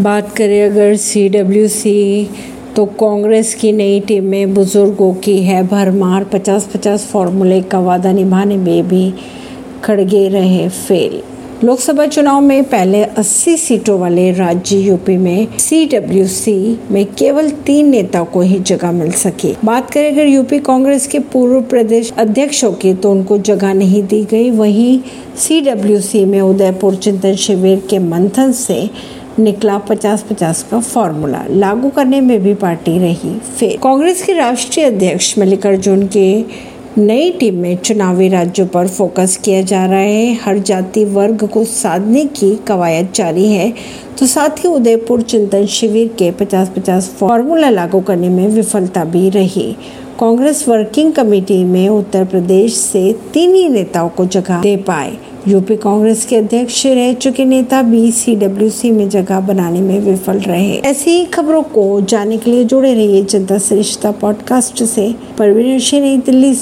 बात करें अगर सी डब्ल्यू सी तो कांग्रेस की नई टीम में बुज़ुर्गों की है। भरमार 50-50 फॉर्मूले का वादा निभाने में भी खड़गे रहे फेल। लोकसभा चुनाव में पहले 80 सीटों वाले राज्य यूपी में सी डब्ल्यू सी में केवल तीन नेताओं को ही जगह मिल सकी। बात करें अगर यूपी कांग्रेस के पूर्व प्रदेश अध्यक्षों की तो उनको जगह नहीं दी गई। वहीं सी में उदयपुर चिंतन शिविर के मंथन से निकला 50-50 का फॉर्मूला। लागू करने में भी पार्टी रही। फिर कांग्रेस के राष्ट्रीय अध्यक्ष मल्लिकार्जुन के नई टीम में चुनावी राज्यों पर फोकस किया जा रहा है। हर जाति वर्ग को साधने की कवायद जारी है। तो साथ ही उदयपुर चिंतन शिविर के 50-50 फॉर्मूला लागू करने में विफलता भी रही। कांग्रेस वर्किंग कमेटी में उत्तर प्रदेश से तीन ही नेताओं को जगह दे पाए। यूपी कांग्रेस के अध्यक्ष रह चुके नेता बी सी डब्ल्यू सी में जगह बनाने में विफल रहे। ऐसी ही खबरों को जानने के लिए जुड़े रहिए जनता श्रेष्ठता पॉडकास्ट से। परवीन नई दिल्ली से।